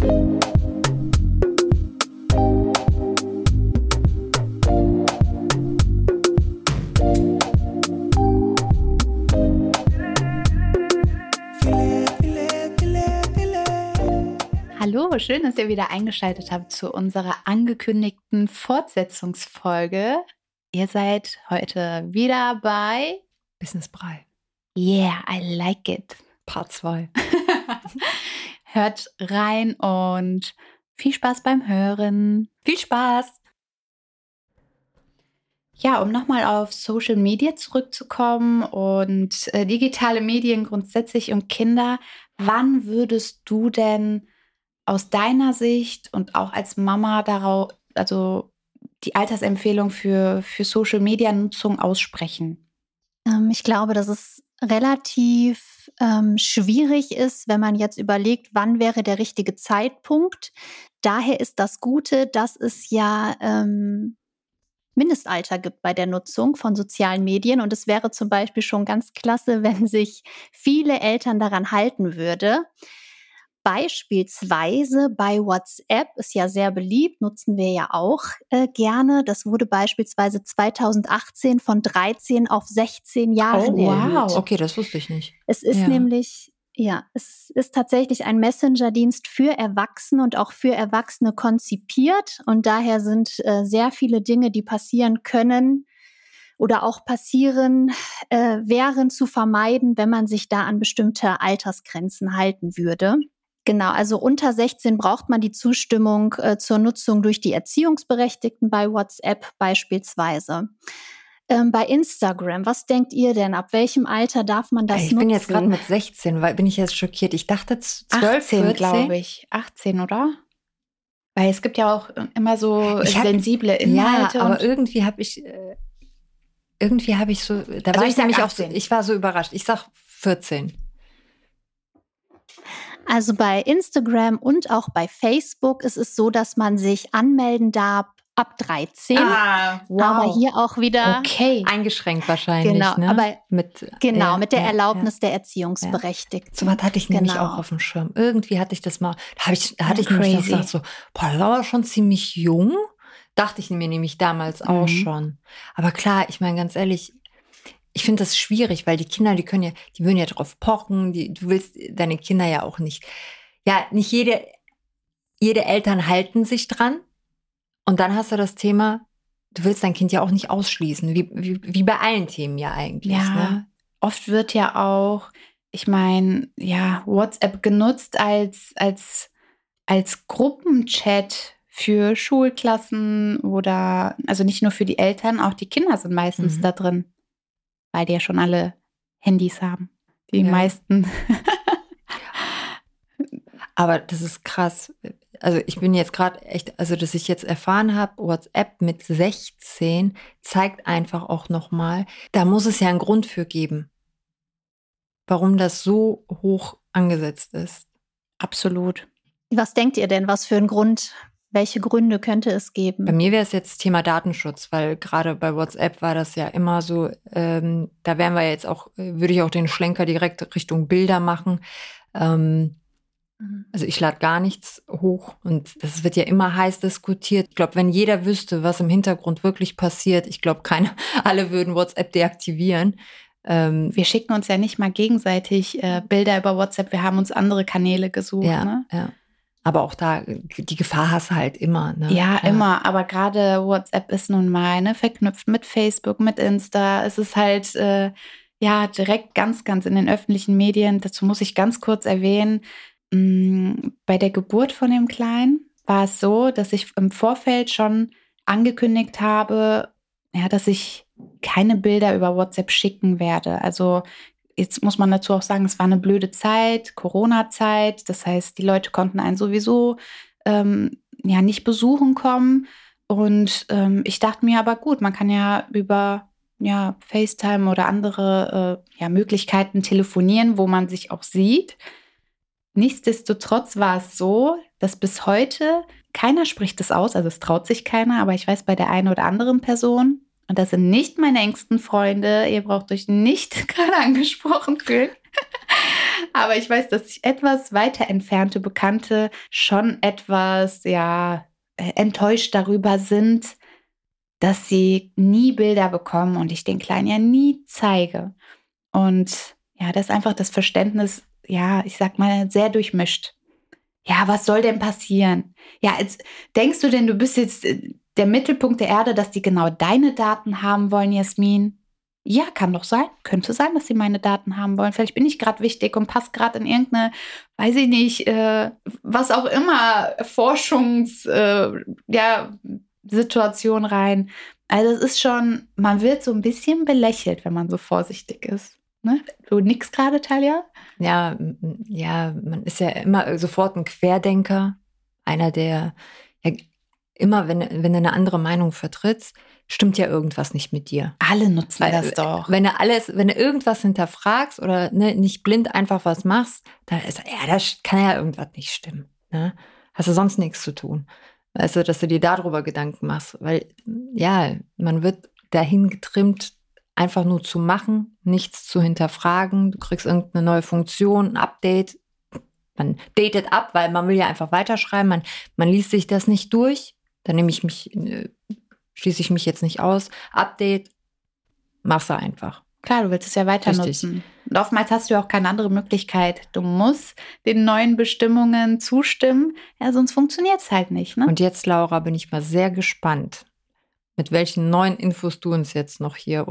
Hallo, schön, dass ihr wieder eingeschaltet habt zu unserer angekündigten Fortsetzungsfolge. Ihr seid heute wieder bei Business Brei. Yeah, I like it. Part 2. Hört rein und viel Spaß beim Hören. Viel Spaß! Ja, um nochmal auf Social Media zurückzukommen und äh, digitale Medien grundsätzlich und Kinder, wann würdest du denn aus deiner Sicht und auch als Mama darauf, also die Altersempfehlung für, für Social Media Nutzung aussprechen? Ähm, ich glaube, dass es relativ ähm, schwierig ist, wenn man jetzt überlegt, wann wäre der richtige Zeitpunkt. Daher ist das Gute, dass es ja ähm, Mindestalter gibt bei der Nutzung von sozialen Medien. Und es wäre zum Beispiel schon ganz klasse, wenn sich viele Eltern daran halten würde. Beispielsweise bei WhatsApp ist ja sehr beliebt, nutzen wir ja auch äh, gerne. Das wurde beispielsweise 2018 von 13 auf 16 Jahre oh, wow. Okay, das wusste ich nicht. Es ist ja. nämlich ja, es ist tatsächlich ein Messenger-Dienst für Erwachsene und auch für Erwachsene konzipiert. Und daher sind äh, sehr viele Dinge, die passieren können oder auch passieren, äh, wären zu vermeiden, wenn man sich da an bestimmte Altersgrenzen halten würde. Genau, also unter 16 braucht man die Zustimmung äh, zur Nutzung durch die Erziehungsberechtigten bei WhatsApp beispielsweise. Ähm, bei Instagram, was denkt ihr denn? Ab welchem Alter darf man das ich nutzen? Ich bin jetzt gerade mit 16, weil bin ich jetzt schockiert. Ich dachte 12, 18, glaube ich. 18, oder? Weil es gibt ja auch immer so hab, sensible Inhalte. Ja, aber irgendwie habe ich äh, irgendwie habe ich so, da also war ich, ich nämlich 18. auch so, ich war so überrascht. Ich sag 14. Also bei Instagram und auch bei Facebook ist es so, dass man sich anmelden darf ab 13. Ah, wow. Aber hier auch wieder okay. eingeschränkt wahrscheinlich. Genau, ne? aber mit, genau, äh, mit der Erlaubnis ja, der Erziehungsberechtigten. So was hatte ich nämlich genau. auch auf dem Schirm. Irgendwie hatte ich das mal, da habe ich, da hatte ich nämlich gesagt so, boah, das war schon ziemlich jung. Dachte ich mir nämlich damals mhm. auch schon. Aber klar, ich meine ganz ehrlich, ich finde das schwierig, weil die Kinder, die können ja, die würden ja drauf pochen, die, du willst deine Kinder ja auch nicht. Ja, nicht jede, jede Eltern halten sich dran. Und dann hast du das Thema, du willst dein Kind ja auch nicht ausschließen, wie, wie, wie bei allen Themen ja eigentlich. Ja, ne? oft wird ja auch, ich meine, ja, WhatsApp genutzt als, als, als Gruppenchat für Schulklassen oder, also nicht nur für die Eltern, auch die Kinder sind meistens mhm. da drin weil die ja schon alle Handys haben. Die ja. meisten. Aber das ist krass. Also ich bin jetzt gerade echt, also dass ich jetzt erfahren habe, WhatsApp mit 16 zeigt einfach auch nochmal, da muss es ja einen Grund für geben, warum das so hoch angesetzt ist. Absolut. Was denkt ihr denn, was für einen Grund welche Gründe könnte es geben? Bei mir wäre es jetzt Thema Datenschutz, weil gerade bei WhatsApp war das ja immer so, ähm, da wären wir jetzt auch, würde ich auch den Schlenker direkt Richtung Bilder machen. Ähm, mhm. also ich lade gar nichts hoch und das wird ja immer heiß diskutiert. Ich glaube, wenn jeder wüsste, was im Hintergrund wirklich passiert, ich glaube, keine, alle würden WhatsApp deaktivieren. Ähm, wir schicken uns ja nicht mal gegenseitig äh, Bilder über WhatsApp, wir haben uns andere Kanäle gesucht. Ja, ne? ja. Aber auch da, die Gefahr hast du halt immer. Ne? Ja, ja, immer. Aber gerade WhatsApp ist nun mal ne, verknüpft mit Facebook, mit Insta. Es ist halt äh, ja direkt ganz, ganz in den öffentlichen Medien. Dazu muss ich ganz kurz erwähnen, mh, mm, bei der Geburt von dem Kleinen war es so, dass ich im Vorfeld schon angekündigt habe, ja, dass ich keine Bilder über WhatsApp schicken werde. Also jetzt muss man dazu auch sagen, es war eine blöde Zeit, Corona-Zeit. Das heißt, die Leute konnten einen sowieso ähm, ja nicht besuchen kommen. Und ähm, ich dachte mir aber gut, man kann ja über ja, FaceTime oder andere äh, ja, Möglichkeiten telefonieren, wo man sich auch sieht. Nichtsdestotrotz war es so, dass bis heute keiner spricht es aus, also es traut sich keiner, aber ich weiß bei der einen oder anderen Person, und das sind nicht meine engsten Freunde. Ihr braucht euch nicht gerade angesprochen fühlen. Aber ich weiß, dass sich etwas weiter entfernte Bekannte schon etwas, ja, äh, enttäuscht darüber sind, dass sie nie Bilder bekommen und ich den Kleinen ja nie zeige. Und ja, das ist einfach das Verständnis, ja, ich sag mal, sehr durchmischt. Ja, was soll denn passieren? Ja, jetzt, denkst du denn, du bist jetzt äh, der Mittelpunkt der Erde, dass die genau deine Daten haben wollen, Jasmin? Ja, kann doch sein. Könnte sein, dass sie meine Daten haben wollen. Vielleicht bin ich gerade wichtig und passe gerade in irgendeine, weiß ich nicht, äh, was auch immer, Forschungssituation äh, ja, rein. Also es ist schon, man wird so ein bisschen belächelt, wenn man so vorsichtig ist. Ne? Du nix gerade, Talia? Ja, ja, man ist ja immer sofort ein Querdenker, einer, der ja, immer, wenn, wenn du eine andere Meinung vertrittst, stimmt ja irgendwas nicht mit dir. Alle nutzen Weil, das doch. Wenn du alles, wenn du irgendwas hinterfragst oder ne, nicht blind einfach was machst, dann ist ja, das kann ja irgendwas nicht stimmen. Ne? Hast du sonst nichts zu tun. Also, dass du dir darüber Gedanken machst. Weil, ja, man wird dahin getrimmt, einfach nur zu machen, nichts zu hinterfragen. Du kriegst irgendeine neue Funktion, ein Update. Man datet ab, weil man will ja einfach weiterschreiben. Man, man liest sich das nicht durch. Dann nehme ich mich, äh, schließe ich mich jetzt nicht aus. Update, mach's einfach. Klar, du willst es ja weiter Richtig. nutzen. Und oftmals hast du auch keine andere Möglichkeit. Du musst den neuen Bestimmungen zustimmen, ja, sonst funktioniert es halt nicht. Ne? Und jetzt, Laura, bin ich mal sehr gespannt, mit welchen neuen Infos du uns jetzt noch hier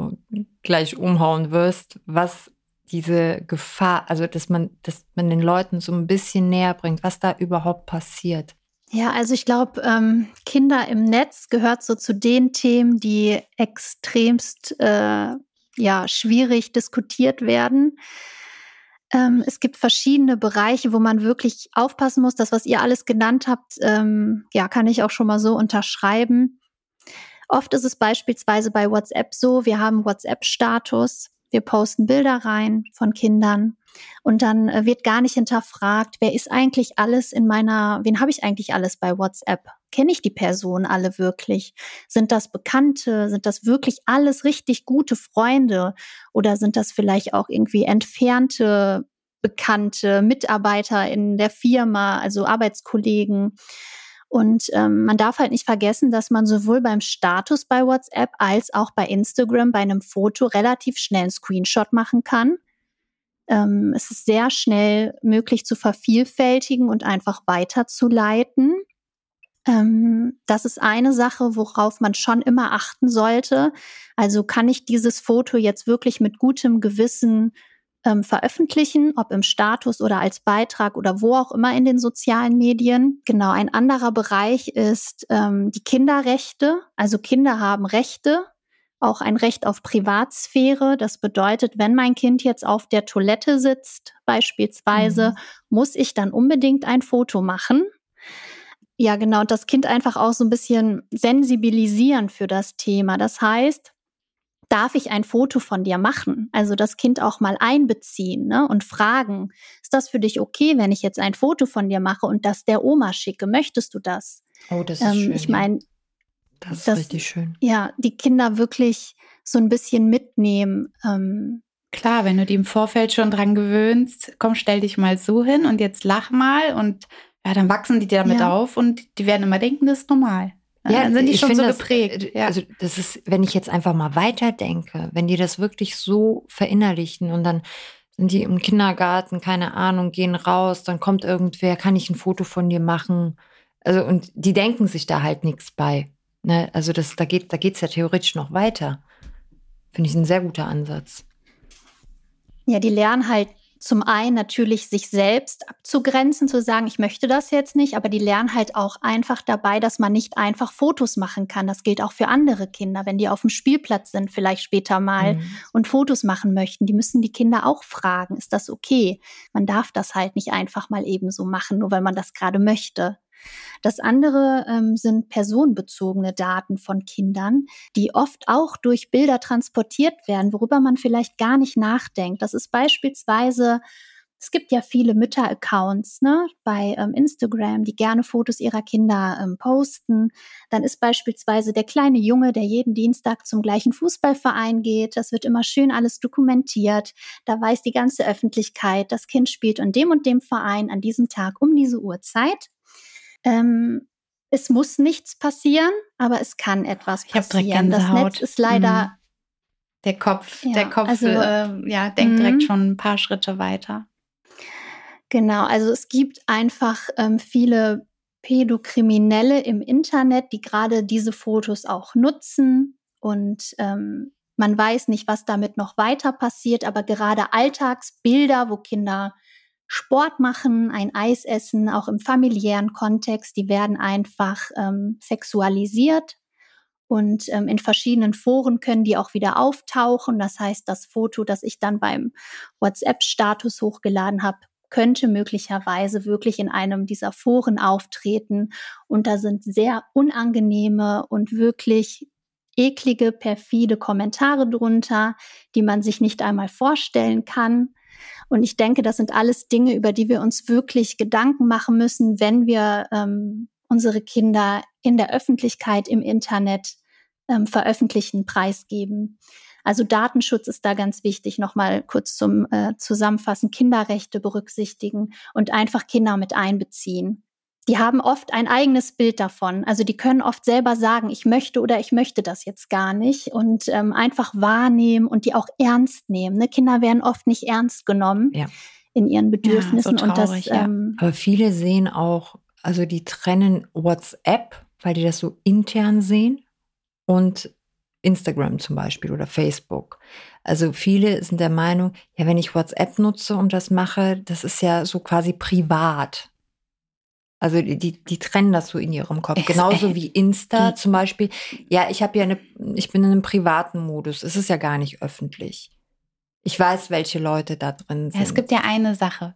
gleich umhauen wirst, was diese Gefahr, also dass man, dass man den Leuten so ein bisschen näher bringt, was da überhaupt passiert. Ja, also ich glaube, ähm, Kinder im Netz gehört so zu den Themen, die extremst äh, ja schwierig diskutiert werden. Ähm, es gibt verschiedene Bereiche, wo man wirklich aufpassen muss. Das, was ihr alles genannt habt, ähm, ja, kann ich auch schon mal so unterschreiben. Oft ist es beispielsweise bei WhatsApp so, wir haben WhatsApp-Status, wir posten Bilder rein von Kindern und dann äh, wird gar nicht hinterfragt, wer ist eigentlich alles in meiner, wen habe ich eigentlich alles bei WhatsApp? Kenne ich die Personen alle wirklich? Sind das Bekannte? Sind das wirklich alles richtig gute Freunde? Oder sind das vielleicht auch irgendwie entfernte Bekannte, Mitarbeiter in der Firma, also Arbeitskollegen? Und ähm, man darf halt nicht vergessen, dass man sowohl beim Status bei WhatsApp als auch bei Instagram bei einem Foto relativ schnell einen Screenshot machen kann. Ähm, es ist sehr schnell möglich zu vervielfältigen und einfach weiterzuleiten. Ähm, das ist eine Sache, worauf man schon immer achten sollte. Also kann ich dieses Foto jetzt wirklich mit gutem Gewissen ähm, veröffentlichen, ob im Status oder als Beitrag oder wo auch immer in den sozialen Medien. Genau, ein anderer Bereich ist ähm, die Kinderrechte. Also Kinder haben Rechte, auch ein Recht auf Privatsphäre. Das bedeutet, wenn mein Kind jetzt auf der Toilette sitzt, beispielsweise, mhm. muss ich dann unbedingt ein Foto machen. Ja, genau, und das Kind einfach auch so ein bisschen sensibilisieren für das Thema. Das heißt, darf ich ein Foto von dir machen? Also das Kind auch mal einbeziehen ne? und fragen, ist das für dich okay, wenn ich jetzt ein Foto von dir mache und das der Oma schicke? Möchtest du das? Oh, das ist ähm, schön. Ich meine, das ist das, richtig schön. Ja, die Kinder wirklich so ein bisschen mitnehmen. Ähm, Klar, wenn du die im Vorfeld schon dran gewöhnst, komm, stell dich mal so hin und jetzt lach mal und ja, dann wachsen die damit ja. auf und die werden immer denken, das ist normal. Ja, dann sind die schon so das, geprägt. Äh, ja. Also das ist, wenn ich jetzt einfach mal weiterdenke, wenn die das wirklich so verinnerlichen und dann sind die im Kindergarten, keine Ahnung, gehen raus, dann kommt irgendwer, kann ich ein Foto von dir machen? Also und die denken sich da halt nichts bei. Ne? Also das, da geht, da geht's ja theoretisch noch weiter. Finde ich ein sehr guter Ansatz. Ja, die lernen halt zum einen natürlich sich selbst abzugrenzen, zu sagen, ich möchte das jetzt nicht, aber die lernen halt auch einfach dabei, dass man nicht einfach Fotos machen kann. Das gilt auch für andere Kinder, wenn die auf dem Spielplatz sind, vielleicht später mal mhm. und Fotos machen möchten. Die müssen die Kinder auch fragen, ist das okay? Man darf das halt nicht einfach mal eben so machen, nur weil man das gerade möchte. Das andere ähm, sind personenbezogene Daten von Kindern, die oft auch durch Bilder transportiert werden, worüber man vielleicht gar nicht nachdenkt. Das ist beispielsweise es gibt ja viele Mütter-Accounts ne, bei ähm, Instagram, die gerne Fotos ihrer Kinder ähm, posten. Dann ist beispielsweise der kleine Junge, der jeden Dienstag zum gleichen Fußballverein geht. Das wird immer schön alles dokumentiert. Da weiß die ganze Öffentlichkeit, das Kind spielt in dem und dem Verein an diesem Tag um diese Uhrzeit. Ähm, es muss nichts passieren, aber es kann etwas passieren. Das Netz ist leider. Mhm. Der Kopf, ja, der Kopf also, äh, ja, denkt direkt mhm. schon ein paar Schritte weiter. Genau, also es gibt einfach ähm, viele Pädokriminelle im Internet, die gerade diese Fotos auch nutzen und ähm, man weiß nicht, was damit noch weiter passiert, aber gerade Alltagsbilder, wo Kinder Sport machen, ein Eis essen, auch im familiären Kontext, die werden einfach ähm, sexualisiert und ähm, in verschiedenen Foren können die auch wieder auftauchen. Das heißt, das Foto, das ich dann beim WhatsApp-Status hochgeladen habe, könnte möglicherweise wirklich in einem dieser Foren auftreten. Und da sind sehr unangenehme und wirklich eklige, perfide Kommentare drunter, die man sich nicht einmal vorstellen kann. Und ich denke, das sind alles Dinge, über die wir uns wirklich Gedanken machen müssen, wenn wir ähm, unsere Kinder in der Öffentlichkeit im Internet ähm, veröffentlichen, preisgeben. Also Datenschutz ist da ganz wichtig. Nochmal kurz zum äh, Zusammenfassen. Kinderrechte berücksichtigen und einfach Kinder mit einbeziehen. Die haben oft ein eigenes Bild davon. Also die können oft selber sagen, ich möchte oder ich möchte das jetzt gar nicht und ähm, einfach wahrnehmen und die auch ernst nehmen. Ne? Kinder werden oft nicht ernst genommen ja. in ihren Bedürfnissen. Ja, so traurig, und das, ähm, Aber viele sehen auch, also die trennen WhatsApp, weil die das so intern sehen und Instagram zum Beispiel oder Facebook. Also viele sind der Meinung, ja, wenn ich WhatsApp nutze und das mache, das ist ja so quasi privat. Also die, die trennen das so in ihrem Kopf. Genauso wie Insta zum Beispiel. Ja, ich habe ja eine, ich bin in einem privaten Modus. Es ist ja gar nicht öffentlich. Ich weiß, welche Leute da drin sind. Ja, es gibt ja eine Sache.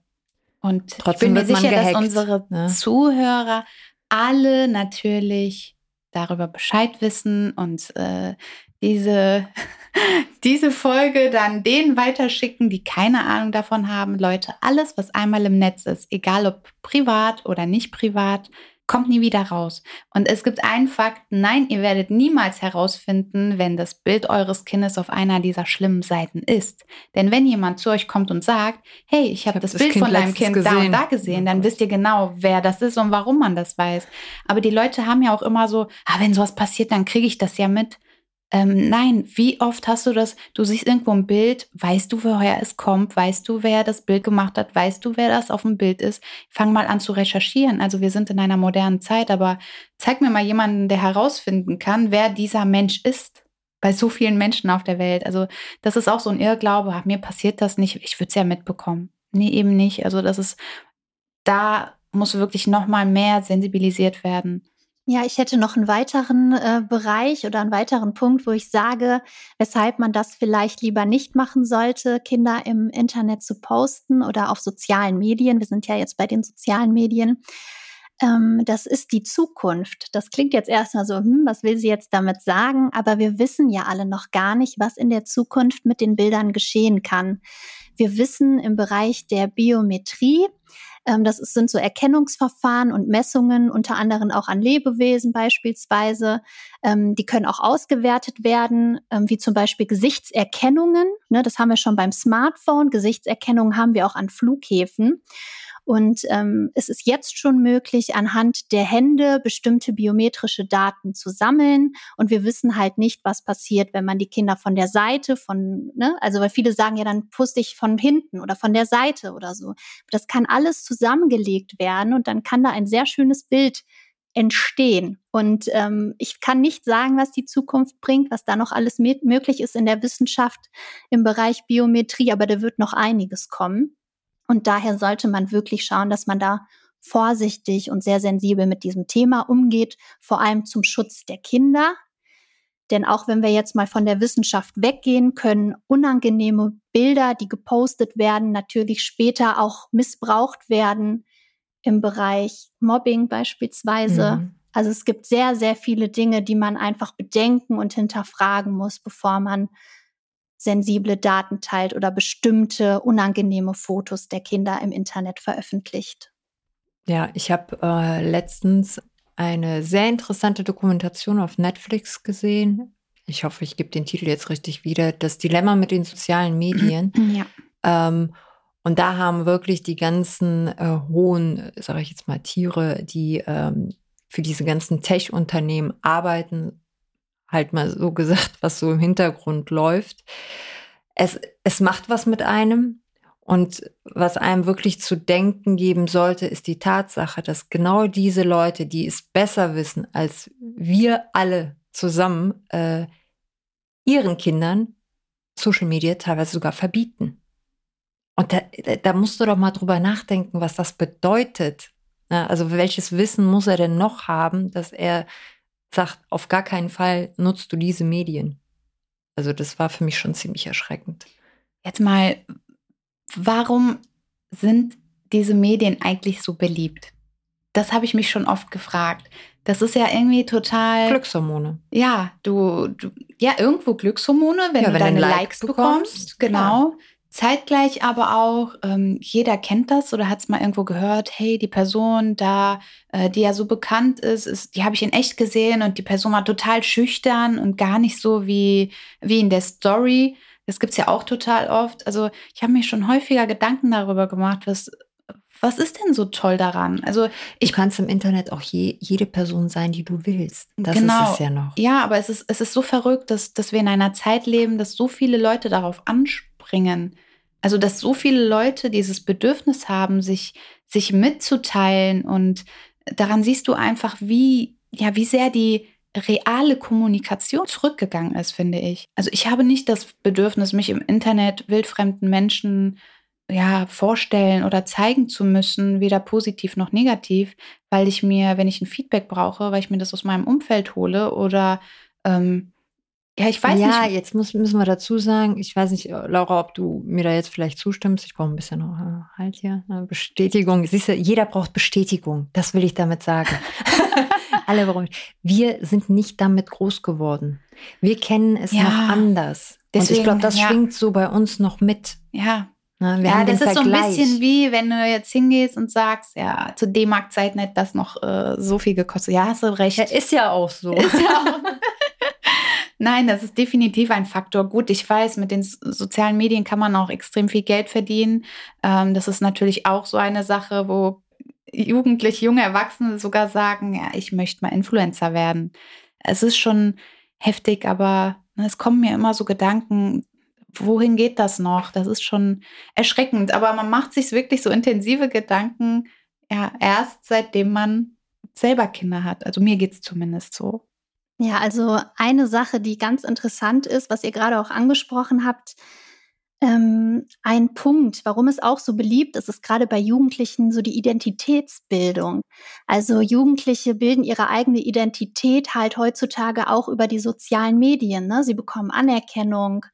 Und Trotzdem ich bin mir sicher, gehackt, dass unsere ne? Zuhörer alle natürlich darüber Bescheid wissen und äh, diese, diese Folge dann denen weiterschicken, die keine Ahnung davon haben. Leute, alles, was einmal im Netz ist, egal ob privat oder nicht privat, kommt nie wieder raus. Und es gibt einen Fakt, nein, ihr werdet niemals herausfinden, wenn das Bild eures Kindes auf einer dieser schlimmen Seiten ist. Denn wenn jemand zu euch kommt und sagt, hey, ich habe hab das, das, Bild kind von deinem Kind gesehen. da und da gesehen, dann wisst ihr genau, wer das ist und warum man das weiß. Aber die Leute haben ja auch immer so, ah, wenn sowas passiert, dann kriege ich das ja mit. Ähm, nein, wie oft hast du das? Du siehst irgendwo ein Bild, weißt du, woher es kommt, weißt du, wer das Bild gemacht hat, weißt du, wer das auf dem Bild ist. Fang mal an zu recherchieren. Also wir sind in einer modernen Zeit, aber zeig mir mal jemanden, der herausfinden kann, wer dieser Mensch ist. Bei so vielen Menschen auf der Welt. Also das ist auch so ein Irrglaube. Ach, mir passiert das nicht. Ich würde es ja mitbekommen. Nee, eben nicht. Also das ist, da muss wirklich noch mal mehr sensibilisiert werden. Ja, ich hätte noch einen weiteren äh, Bereich oder einen weiteren Punkt, wo ich sage, weshalb man das vielleicht lieber nicht machen sollte, Kinder im Internet zu posten oder auf sozialen Medien. Wir sind ja jetzt bei den sozialen Medien. Ähm, das ist die Zukunft. Das klingt jetzt erstmal so, hm, was will sie jetzt damit sagen? Aber wir wissen ja alle noch gar nicht, was in der Zukunft mit den Bildern geschehen kann. Wir wissen im Bereich der Biometrie, ähm, das sind so Erkennungsverfahren und Messungen, unter anderem auch an Lebewesen beispielsweise. Ähm, die können auch ausgewertet werden, ähm, wie zum Beispiel Gesichtserkennungen. Ne, das haben wir schon beim Smartphone. Gesichtserkennung haben wir auch an Flughäfen. Und ähm, es ist jetzt schon möglich, anhand der Hände bestimmte biometrische Daten zu sammeln. Und wir wissen halt nicht, was passiert, wenn man die Kinder von der Seite, von, ne, also weil viele sagen ja, dann puste ich von hinten oder von der Seite oder so. Das kann alles zusammengelegt werden und dann kann da ein sehr schönes Bild entstehen. Und ähm, ich kann nicht sagen, was die Zukunft bringt, was da noch alles möglich ist in der Wissenschaft im Bereich Biometrie, aber da wird noch einiges kommen. Und daher sollte man wirklich schauen, dass man da vorsichtig und sehr sensibel mit diesem Thema umgeht, vor allem zum Schutz der Kinder. Denn auch wenn wir jetzt mal von der Wissenschaft weggehen, können unangenehme Bilder, die gepostet werden, natürlich später auch missbraucht werden im Bereich Mobbing beispielsweise. Mhm. Also es gibt sehr, sehr viele Dinge, die man einfach bedenken und hinterfragen muss, bevor man sensible Daten teilt oder bestimmte unangenehme Fotos der Kinder im Internet veröffentlicht. Ja, ich habe äh, letztens eine sehr interessante Dokumentation auf Netflix gesehen. Ich hoffe, ich gebe den Titel jetzt richtig wieder. Das Dilemma mit den sozialen Medien. Ja. Ähm, und da haben wirklich die ganzen äh, hohen, sage ich jetzt mal, Tiere, die ähm, für diese ganzen Tech-Unternehmen arbeiten, halt mal so gesagt, was so im Hintergrund läuft. Es, es macht was mit einem. Und was einem wirklich zu denken geben sollte, ist die Tatsache, dass genau diese Leute, die es besser wissen als wir alle zusammen, äh, ihren Kindern Social Media teilweise sogar verbieten. Und da, da musst du doch mal drüber nachdenken, was das bedeutet. Also welches Wissen muss er denn noch haben, dass er sagt, auf gar keinen Fall nutzt du diese Medien. Also das war für mich schon ziemlich erschreckend. Jetzt mal, warum sind diese Medien eigentlich so beliebt? Das habe ich mich schon oft gefragt. Das ist ja irgendwie total. Glückshormone. Ja, du, du ja, irgendwo Glückshormone, wenn ja, du wenn deine like Likes bekommst. bekommst genau. Klar. Zeitgleich aber auch, ähm, jeder kennt das oder hat es mal irgendwo gehört, hey, die Person da, äh, die ja so bekannt ist, ist die habe ich in echt gesehen und die Person war total schüchtern und gar nicht so wie, wie in der Story. Das gibt es ja auch total oft. Also ich habe mir schon häufiger Gedanken darüber gemacht, was, was ist denn so toll daran? Also ich du kannst im Internet auch je, jede Person sein, die du willst. Das genau, ist es ja noch. Ja, aber es ist, es ist so verrückt, dass, dass wir in einer Zeit leben, dass so viele Leute darauf ansprechen bringen. Also, dass so viele Leute dieses Bedürfnis haben, sich, sich mitzuteilen und daran siehst du einfach, wie, ja, wie sehr die reale Kommunikation zurückgegangen ist, finde ich. Also ich habe nicht das Bedürfnis, mich im Internet wildfremden Menschen ja, vorstellen oder zeigen zu müssen, weder positiv noch negativ, weil ich mir, wenn ich ein Feedback brauche, weil ich mir das aus meinem Umfeld hole oder ähm, ja, ich weiß ja, nicht. Ja, jetzt muss, müssen wir dazu sagen, ich weiß nicht, Laura, ob du mir da jetzt vielleicht zustimmst. Ich brauche ein bisschen noch äh, halt hier eine Bestätigung. Siehst du, jeder braucht Bestätigung. Das will ich damit sagen. Alle warum? Wir sind nicht damit groß geworden. Wir kennen es ja, noch anders. Deswegen, Und ich glaube, das ja. schwingt so bei uns noch mit. Ja. Na, ja, das ist Vergleich. so ein bisschen wie, wenn du jetzt hingehst und sagst, ja, zu D-Mark-Zeiten hätte das noch äh, so viel gekostet. Ja, hast du recht. Ja, ist ja auch so. Ist ja auch. Nein, das ist definitiv ein Faktor. Gut, ich weiß, mit den sozialen Medien kann man auch extrem viel Geld verdienen. Ähm, das ist natürlich auch so eine Sache, wo Jugendliche, junge Erwachsene sogar sagen, ja, ich möchte mal Influencer werden. Es ist schon heftig, aber ne, es kommen mir immer so Gedanken, wohin geht das noch? Das ist schon erschreckend. Aber man macht sich wirklich so intensive Gedanken, ja, erst seitdem man selber Kinder hat. Also mir geht es zumindest so. Ja, also eine Sache, die ganz interessant ist, was ihr gerade auch angesprochen habt, ähm, ein Punkt, warum es auch so beliebt ist, ist gerade bei Jugendlichen so die Identitätsbildung. Also Jugendliche bilden ihre eigene Identität halt heutzutage auch über die sozialen Medien. Ne? Sie bekommen Anerkennung,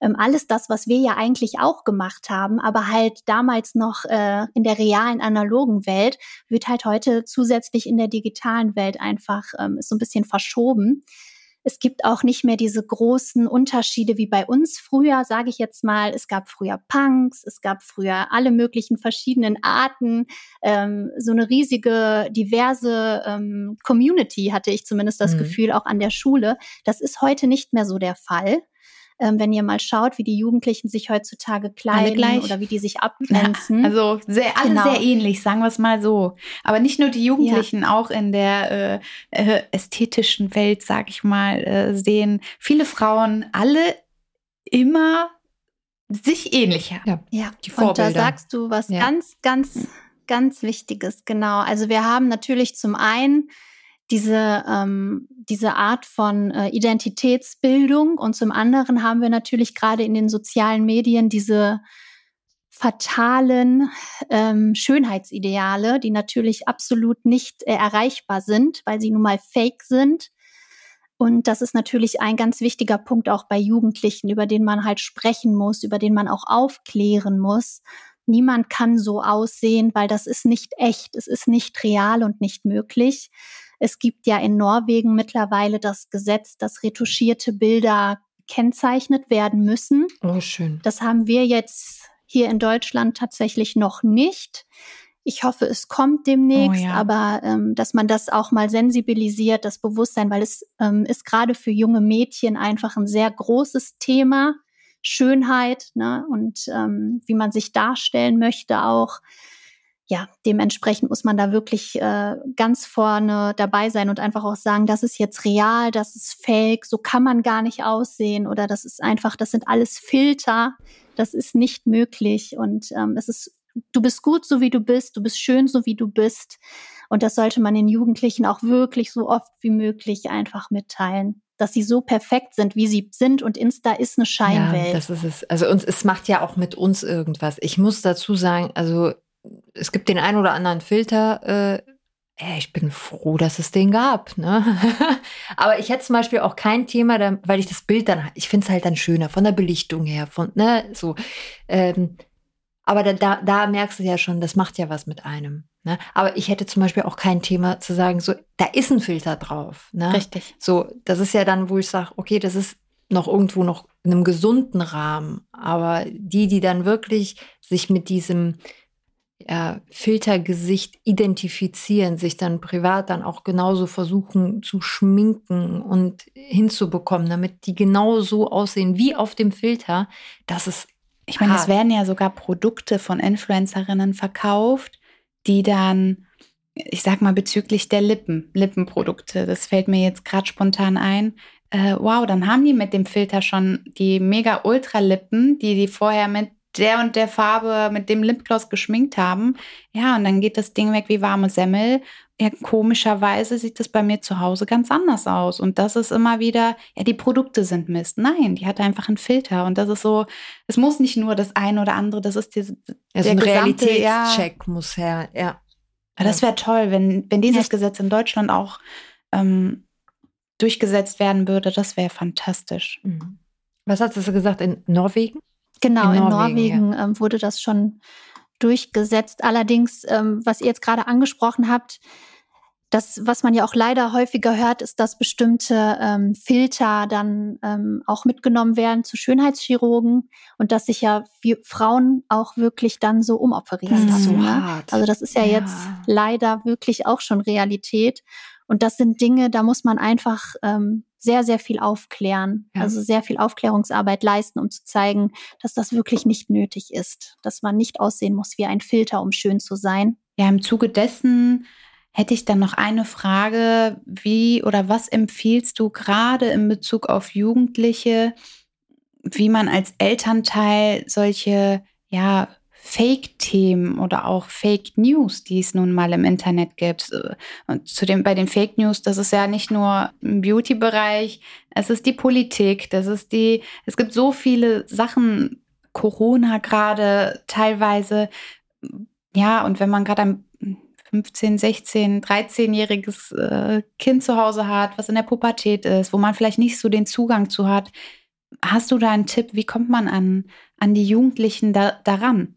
ähm, alles das, was wir ja eigentlich auch gemacht haben, aber halt damals noch äh, in der realen analogen Welt, wird halt heute zusätzlich in der digitalen Welt einfach ähm, ist so ein bisschen verschoben. Es gibt auch nicht mehr diese großen Unterschiede wie bei uns früher, sage ich jetzt mal. Es gab früher Punks, es gab früher alle möglichen verschiedenen Arten. Ähm, so eine riesige, diverse ähm, Community hatte ich zumindest das mhm. Gefühl, auch an der Schule. Das ist heute nicht mehr so der Fall ähm, wenn ihr mal schaut, wie die Jugendlichen sich heutzutage kleiden oder wie die sich abgrenzen. also sehr, alle genau. sehr ähnlich, sagen wir es mal so. Aber nicht nur die Jugendlichen, ja. auch in der äh, äh, ästhetischen Welt, sag ich mal, äh, sehen viele Frauen alle immer sich ähnlicher. Ja, ja. die Vorbilder. Und da sagst du was ja. ganz, ganz, ganz Wichtiges, genau. Also wir haben natürlich zum einen diese, ähm, diese Art von äh, Identitätsbildung und zum anderen haben wir natürlich gerade in den sozialen Medien diese fatalen ähm, Schönheitsideale, die natürlich absolut nicht äh, erreichbar sind, weil sie nun mal fake sind. Und das ist natürlich ein ganz wichtiger Punkt auch bei Jugendlichen, über den man halt sprechen muss, über den man auch aufklären muss. Niemand kann so aussehen, weil das ist nicht echt, es ist nicht real und nicht möglich. Es gibt ja in Norwegen mittlerweile das Gesetz, dass retuschierte Bilder gekennzeichnet werden müssen. Oh, schön. Das haben wir jetzt hier in Deutschland tatsächlich noch nicht. Ich hoffe, es kommt demnächst, oh, ja. aber ähm, dass man das auch mal sensibilisiert, das Bewusstsein, weil es ähm, ist gerade für junge Mädchen einfach ein sehr großes Thema. Schönheit ne, und ähm, wie man sich darstellen möchte auch. Ja, dementsprechend muss man da wirklich äh, ganz vorne dabei sein und einfach auch sagen, das ist jetzt real, das ist fake, so kann man gar nicht aussehen oder das ist einfach, das sind alles Filter, das ist nicht möglich und ähm, es ist, du bist gut so wie du bist, du bist schön so wie du bist und das sollte man den Jugendlichen auch wirklich so oft wie möglich einfach mitteilen dass sie so perfekt sind, wie sie sind und Insta ist eine Scheinwelt. Ja, das ist es. Also uns, es macht ja auch mit uns irgendwas. Ich muss dazu sagen, also es gibt den einen oder anderen Filter, äh, ich bin froh, dass es den gab. Ne? Aber ich hätte zum Beispiel auch kein Thema, weil ich das Bild dann, ich finde es halt dann schöner, von der Belichtung her, von, ne, so. Ähm, aber da, da, da merkst du ja schon, das macht ja was mit einem. Ne? Aber ich hätte zum Beispiel auch kein Thema zu sagen, so, da ist ein Filter drauf. Ne? Richtig. So, das ist ja dann, wo ich sage, okay, das ist noch irgendwo noch in einem gesunden Rahmen. Aber die, die dann wirklich sich mit diesem ja, Filtergesicht identifizieren, sich dann privat dann auch genauso versuchen zu schminken und hinzubekommen, damit die genau so aussehen wie auf dem Filter, das ist ich meine, es werden ja sogar Produkte von Influencerinnen verkauft, die dann, ich sag mal, bezüglich der Lippen, Lippenprodukte, das fällt mir jetzt gerade spontan ein. Äh, wow, dann haben die mit dem Filter schon die mega Ultra-Lippen, die die vorher mit der und der Farbe, mit dem Lipgloss geschminkt haben. Ja, und dann geht das Ding weg wie warme Semmel. Ja, komischerweise sieht das bei mir zu Hause ganz anders aus. Und das ist immer wieder, ja, die Produkte sind Mist. Nein, die hat einfach einen Filter. Und das ist so, es muss nicht nur das eine oder andere, das ist die, der ein Realitätscheck ja, muss her, ja. ja das wäre toll, wenn, wenn dieses ja. Gesetz in Deutschland auch ähm, durchgesetzt werden würde. Das wäre fantastisch. Mhm. Was hast du gesagt in Norwegen? Genau, in Norwegen, in Norwegen ja. ähm, wurde das schon durchgesetzt. Allerdings, ähm, was ihr jetzt gerade angesprochen habt, das, was man ja auch leider häufiger hört, ist, dass bestimmte ähm, Filter dann ähm, auch mitgenommen werden zu Schönheitschirurgen und dass sich ja Frauen auch wirklich dann so umoperieren lassen. Ne? Also das ist ja, ja, jetzt leider wirklich auch schon Realität. Und das sind Dinge, da muss man einfach ähm, sehr, sehr viel aufklären, ja. also sehr viel Aufklärungsarbeit leisten, um zu zeigen, dass das wirklich nicht nötig ist, dass man nicht aussehen muss wie ein Filter, um schön zu sein. Ja, im Zuge dessen hätte ich dann noch eine Frage, wie oder was empfiehlst du gerade in Bezug auf Jugendliche, wie man als Elternteil solche ja Fake-Themen oder auch Fake News, die es nun mal im Internet gibt. Und zu dem, bei den Fake News, das ist ja nicht nur im Beauty-Bereich, es ist die Politik, das ist die, es gibt so viele Sachen, Corona gerade teilweise. Ja, und wenn man gerade ein 15, 16, 13-jähriges äh, Kind zu Hause hat, was in der Pubertät ist, wo man vielleicht nicht so den Zugang zu hat, hast du da einen Tipp, wie kommt man an, an die Jugendlichen da, daran?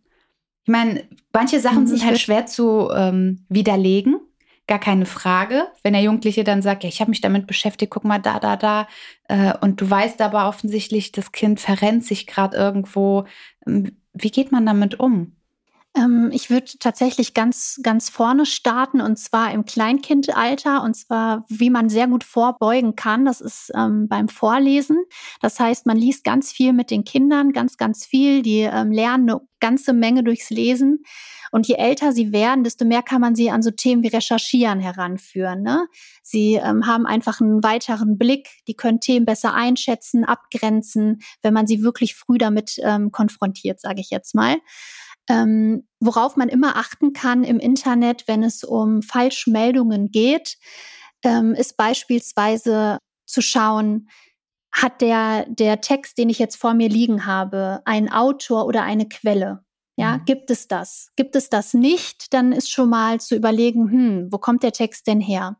Ich meine, manche Sachen mhm, sind halt schwer zu ähm, widerlegen, gar keine Frage. Wenn der Jugendliche dann sagt, ja, ich habe mich damit beschäftigt, guck mal da, da, da, äh, und du weißt aber offensichtlich, das Kind verrennt sich gerade irgendwo. Ähm, wie geht man damit um? Ähm, ich würde tatsächlich ganz, ganz vorne starten und zwar im Kleinkindalter und zwar, wie man sehr gut vorbeugen kann. Das ist ähm, beim Vorlesen. Das heißt, man liest ganz viel mit den Kindern, ganz, ganz viel. Die ähm, lernen eine ganze Menge durchs Lesen. Und je älter sie werden, desto mehr kann man sie an so Themen wie Recherchieren heranführen. Ne? Sie ähm, haben einfach einen weiteren Blick, die können Themen besser einschätzen, abgrenzen, wenn man sie wirklich früh damit ähm, konfrontiert, sage ich jetzt mal. Ähm, worauf man immer achten kann im Internet, wenn es um Falschmeldungen geht, ähm, ist beispielsweise zu schauen, hat der, der Text, den ich jetzt vor mir liegen habe, einen Autor oder eine Quelle? Ja, mhm. gibt es das? Gibt es das nicht, dann ist schon mal zu überlegen, hm, wo kommt der Text denn her?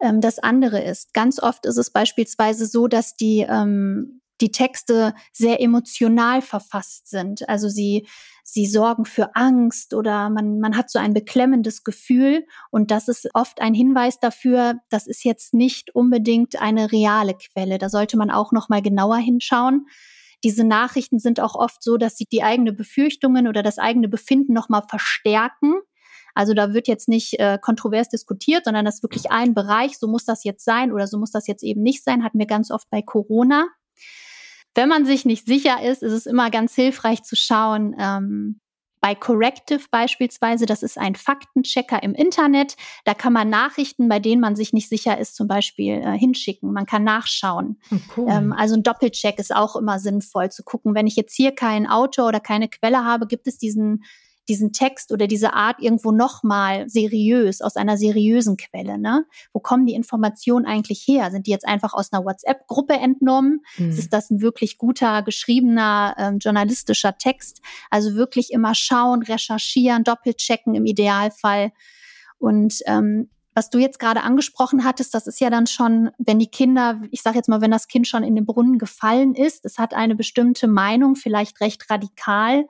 Ähm, das andere ist, ganz oft ist es beispielsweise so, dass die ähm, die Texte sehr emotional verfasst sind. Also sie, sie sorgen für Angst oder man, man hat so ein beklemmendes Gefühl. Und das ist oft ein Hinweis dafür, das ist jetzt nicht unbedingt eine reale Quelle. Da sollte man auch noch mal genauer hinschauen. Diese Nachrichten sind auch oft so, dass sie die eigene Befürchtungen oder das eigene Befinden noch mal verstärken. Also da wird jetzt nicht äh, kontrovers diskutiert, sondern das ist wirklich ein Bereich, so muss das jetzt sein oder so muss das jetzt eben nicht sein, hatten wir ganz oft bei Corona. Wenn man sich nicht sicher ist, ist es immer ganz hilfreich zu schauen, ähm, bei Corrective beispielsweise, das ist ein Faktenchecker im Internet. Da kann man Nachrichten, bei denen man sich nicht sicher ist, zum Beispiel äh, hinschicken. Man kann nachschauen. Oh, cool. ähm, also ein Doppelcheck ist auch immer sinnvoll zu gucken. Wenn ich jetzt hier keinen Autor oder keine Quelle habe, gibt es diesen diesen Text oder diese Art irgendwo nochmal seriös, aus einer seriösen Quelle. Ne? Wo kommen die Informationen eigentlich her? Sind die jetzt einfach aus einer WhatsApp-Gruppe entnommen? Mhm. Ist das ein wirklich guter, geschriebener, ähm, journalistischer Text? Also wirklich immer schauen, recherchieren, doppelchecken im Idealfall. Und ähm, was du jetzt gerade angesprochen hattest, das ist ja dann schon, wenn die Kinder, ich sage jetzt mal, wenn das Kind schon in den Brunnen gefallen ist, es hat eine bestimmte Meinung, vielleicht recht radikal,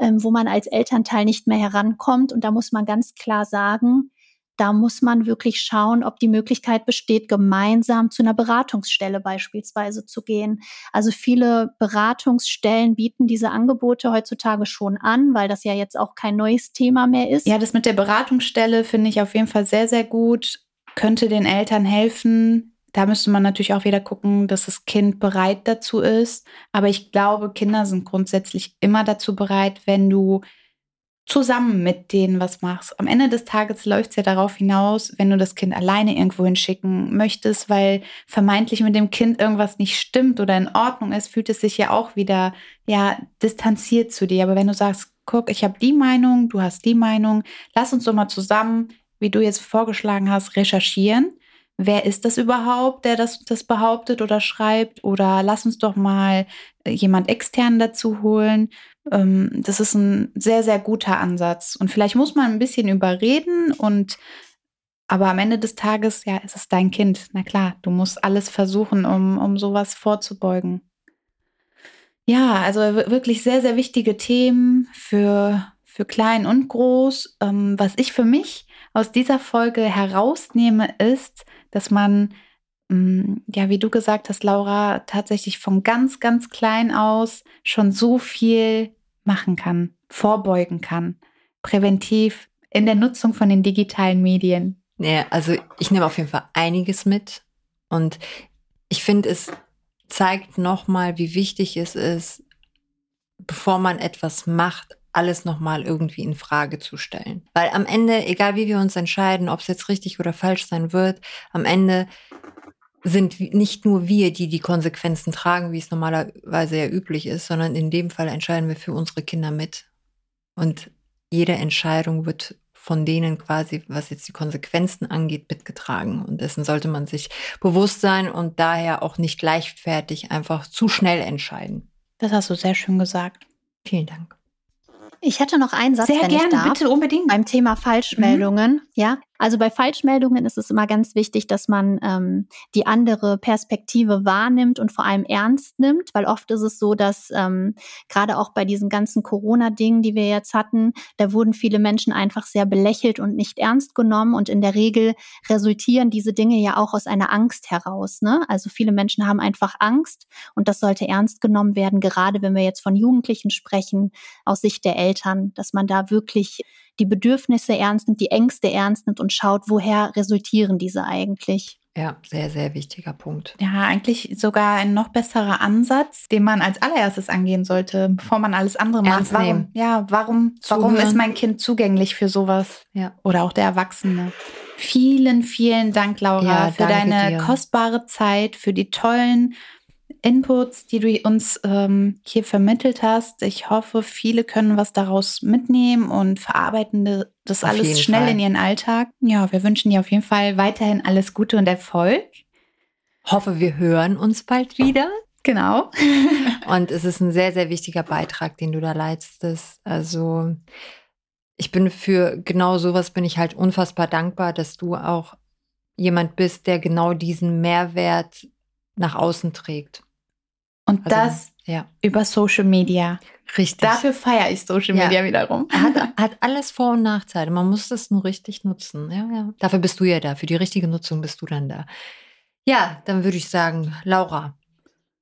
ähm, wo man als Elternteil nicht mehr herankommt. Und da muss man ganz klar sagen, da muss man wirklich schauen, ob die Möglichkeit besteht, gemeinsam zu einer Beratungsstelle beispielsweise zu gehen. Also viele Beratungsstellen bieten diese Angebote heutzutage schon an, weil das ja jetzt auch kein neues Thema mehr ist. Ja, das mit der Beratungsstelle finde ich auf jeden Fall sehr, sehr gut. Könnte den Eltern helfen, da müsste man natürlich auch wieder gucken, dass das Kind bereit dazu ist. Aber ich glaube, Kinder sind grundsätzlich immer dazu bereit, wenn du zusammen mit denen was machst. Am Ende des Tages läuft es ja darauf hinaus, wenn du das Kind alleine irgendwo hinschicken möchtest, weil vermeintlich mit dem Kind irgendwas nicht stimmt oder in Ordnung ist, fühlt es sich ja auch wieder ja distanziert zu dir. Aber wenn du sagst, guck, ich habe die Meinung, du hast die Meinung, lass uns doch mal zusammen, wie du jetzt vorgeschlagen hast, recherchieren wer ist das überhaupt, der das, das behauptet oder schreibt? Oder lass uns doch mal äh, jemand extern dazu holen. Ähm, das ist ein sehr, sehr guter Ansatz. Und vielleicht muss man ein bisschen überreden und aber am Ende des Tages, ja, ist es dein Kind. Na klar, du musst alles versuchen, um, um sowas vorzubeugen. Ja, also wirklich sehr, sehr wichtige Themen für, für klein und groß. Ähm, was ich für mich aus dieser Folge herausnehme, ist, dass man, mm, ja, wie du gesagt hast, Laura, tatsächlich von ganz, ganz klein aus schon so viel machen kann, vorbeugen kann, präventiv in der Nutzung von den digitalen Medien. Ja, also ich nehme auf jeden Fall einiges mit und ich finde, es zeigt nochmal, wie wichtig es ist, bevor man etwas macht, alles nochmal irgendwie in Frage zu stellen. Weil am Ende, egal wie wir uns entscheiden, ob es jetzt richtig oder falsch sein wird, am Ende sind nicht nur wir, die die Konsequenzen tragen, wie es normalerweise ja üblich ist, sondern in dem Fall entscheiden wir für unsere Kinder mit. Und jede Entscheidung wird von denen quasi, was jetzt die Konsequenzen angeht, mitgetragen. Und dessen sollte man sich bewusst sein und daher auch nicht leichtfertig einfach zu schnell entscheiden. Das hast du sehr schön gesagt. Vielen Dank. Ich hätte noch einen Satz, Sehr wenn gerne, ich darf, bitte unbedingt. Beim Thema Falschmeldungen. Mhm. Ja, also bei Falschmeldungen ist es immer ganz wichtig, dass man ähm, die andere Perspektive wahrnimmt und vor allem ernst nimmt, weil oft ist es so, dass ähm, gerade auch bei diesen ganzen Corona-Dingen, die wir jetzt hatten, da wurden viele Menschen einfach sehr belächelt und nicht ernst genommen und in der Regel resultieren diese Dinge ja auch aus einer Angst heraus. Ne? Also viele Menschen haben einfach Angst und das sollte ernst genommen werden, gerade wenn wir jetzt von Jugendlichen sprechen, aus Sicht der Eltern, dass man da wirklich die Bedürfnisse ernst nimmt, die Ängste ernst nimmt und schaut, woher resultieren diese eigentlich. Ja, sehr, sehr wichtiger Punkt. Ja, eigentlich sogar ein noch besserer Ansatz, den man als allererstes angehen sollte, bevor man alles andere macht. Ernst warum, nehmen. Ja, warum, warum ist mein Kind zugänglich für sowas? Ja. Oder auch der Erwachsene. Vielen, vielen Dank, Laura, ja, für deine dir. kostbare Zeit, für die tollen Inputs, die du uns ähm, hier vermittelt hast. Ich hoffe, viele können was daraus mitnehmen und verarbeiten das auf alles schnell Fall. in ihren Alltag. Ja, wir wünschen dir auf jeden Fall weiterhin alles Gute und Erfolg. Hoffe, wir hören uns bald wieder. Genau. und es ist ein sehr, sehr wichtiger Beitrag, den du da leistest. Also ich bin für genau sowas bin ich halt unfassbar dankbar, dass du auch jemand bist, der genau diesen Mehrwert nach außen trägt. Und also, das ja. über Social Media. Richtig. Dafür feiere ich Social Media ja. wiederum. Hat, hat alles Vor- und Nachteile. Man muss das nur richtig nutzen. Ja, ja. Dafür bist du ja da. Für die richtige Nutzung bist du dann da. Ja, dann würde ich sagen, Laura,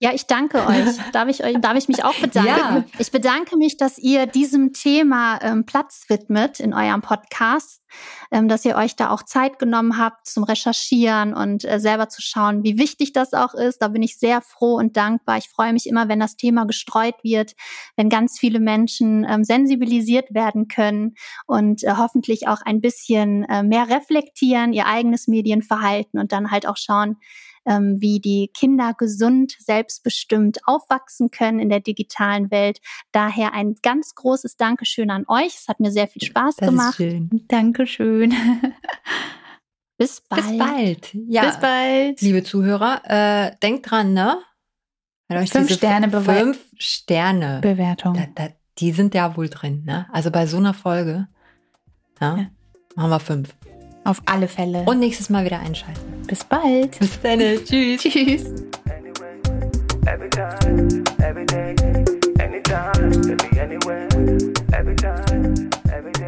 ja, ich danke euch. Darf ich, euch, darf ich mich auch bedanken? Ja. Ich bedanke mich, dass ihr diesem Thema ähm, Platz widmet in eurem Podcast, ähm, dass ihr euch da auch Zeit genommen habt zum Recherchieren und äh, selber zu schauen, wie wichtig das auch ist. Da bin ich sehr froh und dankbar. Ich freue mich immer, wenn das Thema gestreut wird, wenn ganz viele Menschen ähm, sensibilisiert werden können und äh, hoffentlich auch ein bisschen äh, mehr reflektieren, ihr eigenes Medienverhalten und dann halt auch schauen, ähm, wie die Kinder gesund, selbstbestimmt aufwachsen können in der digitalen Welt. Daher ein ganz großes Dankeschön an euch. Es hat mir sehr viel Spaß das gemacht. Ist schön. Dankeschön. Bis bald. Bis bald. Ja. Bis bald. Liebe Zuhörer, äh, denkt dran, ne? Wenn euch fünf Sterne Fünf Sterne Bewertung. Da, da, die sind ja wohl drin, ne? Also bei so einer Folge ja, ja. machen wir fünf. Auf alle Fälle. Und nächstes Mal wieder einschalten. Bis bald. Bis dann. Tschüss. Tschüss. Every time, every day, anytime, anywhere, every time, every day.